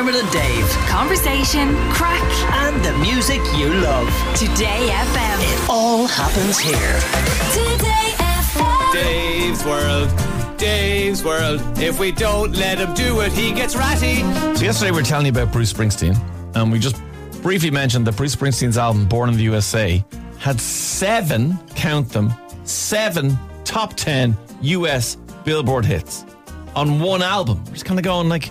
Dermot and Dave. Conversation, crack, And the music you love. Today FM. It all happens here. Today FM. Dave's World. Dave's World. If we don't let him do it, he gets ratty. So yesterday we were telling you about Bruce Springsteen, and we just briefly mentioned that Bruce Springsteen's album "Born in the USA" had seven, count them, seven top ten US Billboard hits on one album. We're just kind of going like,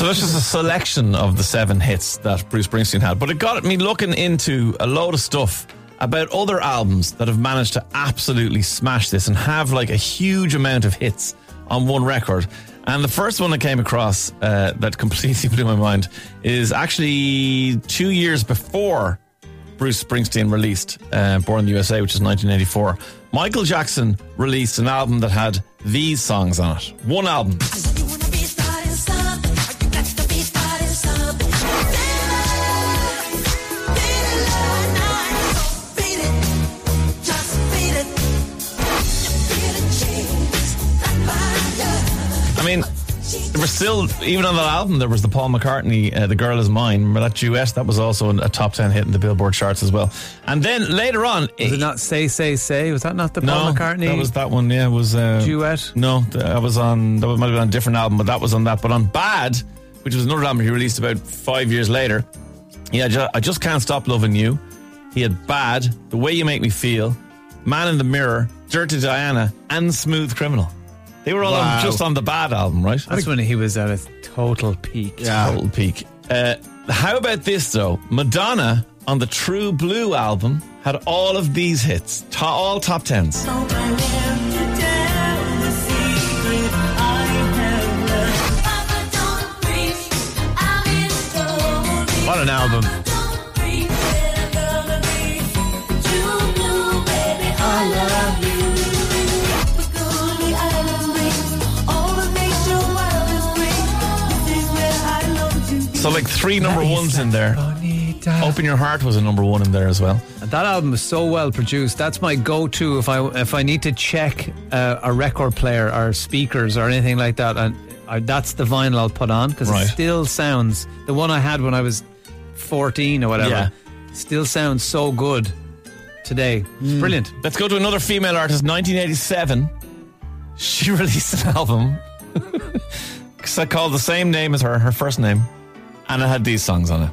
So that's just a selection of the seven hits that Bruce Springsteen had. But it got me looking into a load of stuff about other albums that have managed to absolutely smash this and have like a huge amount of hits on one record. And the first one I came across uh, that completely blew my mind is actually two years before Bruce Springsteen released uh, Born in the USA, which is 1984. Michael Jackson released an album that had these songs on it. One album. Mean, there was still, even on that album, there was the Paul McCartney, uh, The Girl Is Mine. Remember that duet? That was also a top 10 hit in the Billboard charts as well. And then later on. Was it not Say, Say, Say? Was that not the Paul no, McCartney That was that one, yeah. It was. Uh, duet? No, that was on, that might have been on a different album, but that was on that. But on Bad, which was another album he released about five years later, yeah, ju- I Just Can't Stop Loving You. He had Bad, The Way You Make Me Feel, Man in the Mirror, Dirty Diana, and Smooth Criminal. They were all on, just on the Bad album, right? That's when he was at a total peak. Total peak. Uh, how about this though? Madonna on the True Blue album had all of these hits, to- all top tens. What an album! So like three number ones in there. Open Your Heart was a number one in there as well. And that album is so well produced. That's my go-to if I if I need to check uh, a record player or speakers or anything like that. And I, that's the vinyl I'll put on because Right. it still sounds the one I had when I was fourteen or whatever. Yeah. Still sounds so good today. It's brilliant. Let's go to another female artist, 1987. She released an album So I called the same name as her, her first name, and it had these songs on it.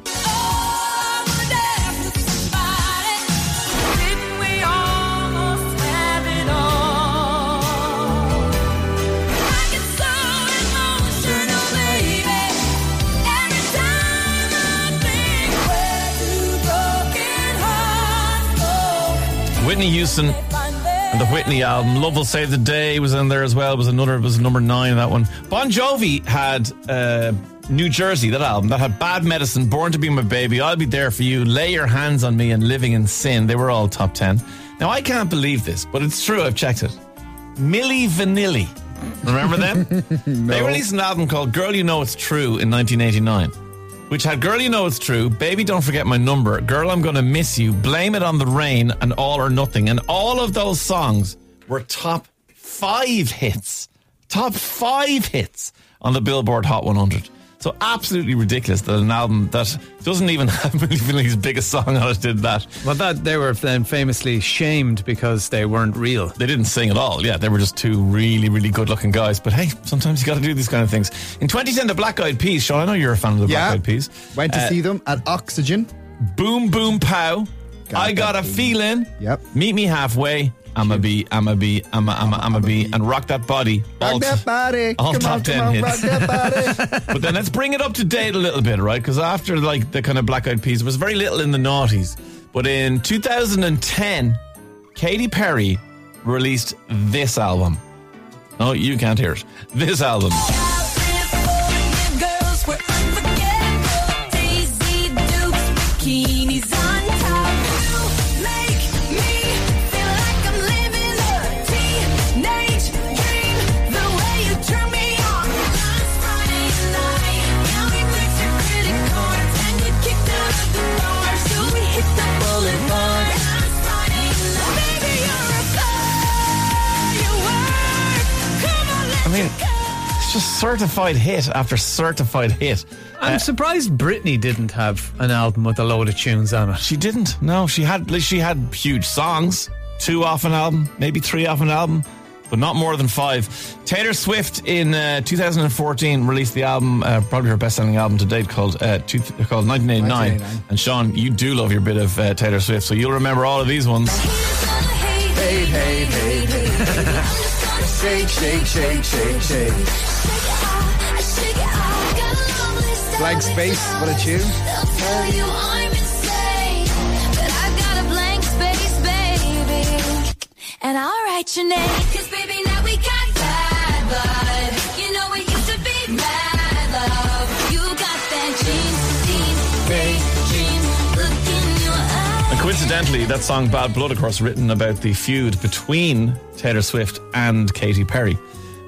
Whitney Houston and the Whitney album. Love Will Save the Day was in there as well. It was another, it was number nine, that one. Bon Jovi had uh, New Jersey, that album, that had Bad Medicine, Born to Be My Baby, I'll Be There For You, Lay Your Hands on Me, and Living in Sin. They were all top 10. Now, I can't believe this, but it's true. I've checked it. Milli Vanilli. Remember them? They released an album called Girl You Know It's True in 1989, which had Girl You Know It's True, Baby Don't Forget My Number, Girl I'm Gonna Miss You, Blame It on the Rain, and All or Nothing. And all of those songs were top five hits. Top five hits on the Billboard Hot 100. So absolutely ridiculous that an album that doesn't even have Milli Vanilli's biggest song on it did that. Well, that they were then famously shamed because they weren't real. They didn't sing at all. Yeah, they were just two really, really good looking guys. But hey, sometimes you got to do these kind of things. In 2010, the Black Eyed Peas, Sean, I know you're a fan of the Yeah. Black Eyed Peas. Went to Uh, see them at Oxegen. Boom, boom, pow. Got I got a feeling. feeling. Yep. Meet me halfway. I'm a bee, I'm a bee, I'm a, I'm a, I'm a bee, and rock that body. All Rock that body. all Come top on, 10 come on, hits. rock that body. but then let's bring it up to date a little bit, right? Because after like the kind of Black Eyed Peas, there was very little in the noughties. But in 2010, Katy Perry released this album. No, you can't hear it. This album. Just certified hit after certified hit. I'm surprised Britney didn't have an album with a load of tunes on it. She didn't. No, she had she had huge songs, two off an album, maybe three off an album, but not more than five. Taylor Swift in uh, 2014 released the album, uh, probably her best-selling album to date, called uh, two, called 1989. 1989. And Sean, you do love your bit of uh, Taylor Swift, so you'll remember all of these ones. Hey, hey, hey, hey. Shake, shake, shake, shake, shake. Blank space, what a tune. And I'll write your name. Cause baby, now we got bad blood. Eyes. And coincidentally, that song Bad Blood, of course, written about the feud between Taylor Swift and Katy Perry.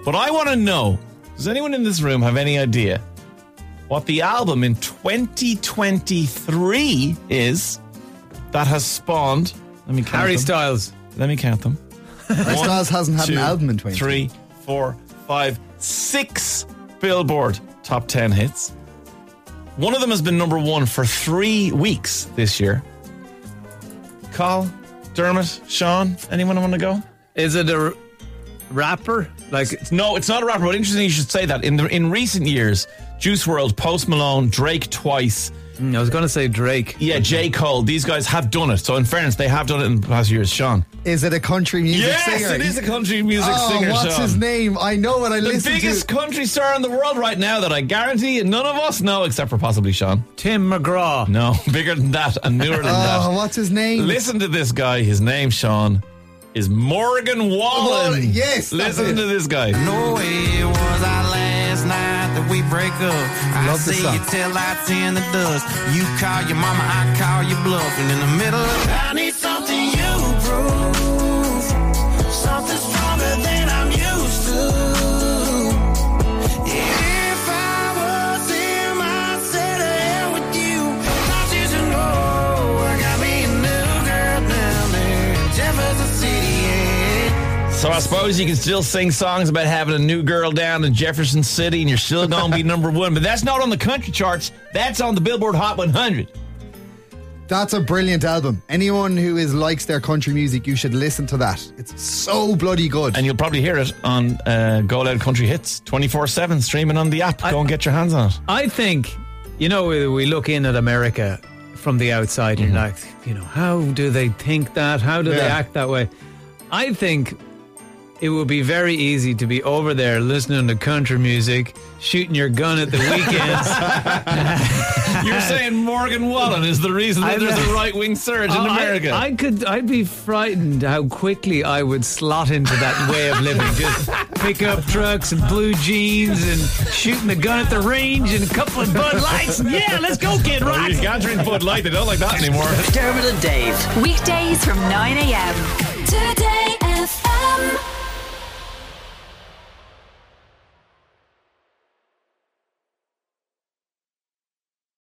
But I want to know does anyone in this room have any idea what the album in 2023 is that has spawned? Let me count Harry them. Styles. Let me count them. Harry One, Styles hasn't had two, an album in 20. Three, four, five, six Billboard top 10 hits. One of them has been number one for three weeks this year. Carl, Dermot, Sean, anyone want to go? Is it a r- rapper? Like, it's, No, it's not a rapper, but interesting you should say that. In the in recent years, Juice WRLD, Post Malone, Drake twice, mm, I was going to say Drake. yeah, J. Cole, these guys have done it. So in fairness, they have done it in the past years. Sean. Is it a country music yes, singer? it is a country music oh, singer, what's Sean. his name? I know what I The listen to the biggest country star in the world right now that I guarantee none of us know except for possibly Sean. Tim McGraw. No, bigger than that and newer than Oh, that. what's his name? Listen to this guy. His name, Sean, is Morgan Wallen. Oh, Wallen, yes, Listen to this guy. No way it was our last night that we break up. I Love this see song. you till I in the dust. You call your mama, I call your bluff. And in the middle of I need Yeah. So I suppose you can still sing songs about having a new girl down in Jefferson City and you're still going to be number one. But that's not on the country charts. That's on the Billboard Hot 100. That's a brilliant album. Anyone who is likes their country music, you should listen to that. It's so bloody good. And you'll probably hear it on uh, Go Loud Country Hits 24 7 streaming on the app. Go and get your hands on it. I think, you know, we we look in at America from the outside and you're like, you know, how do they think that? How do they act that way? I think it would be very easy to be over there listening to country music, shooting your gun at the weekends. You're saying Morgan Wallen is the reason that I there's a right wing surge in Oh, I- America. I, could, I'd be frightened how quickly I would slot into that way of living. Just pick up trucks and blue jeans and shooting the gun at the range and a couple of Bud Lights. And yeah, let's go, Kid Well, Rock. you can't drink Bud Light. They don't like that anymore. Dermot and Dave. Weekdays from 9 a.m. Today FM.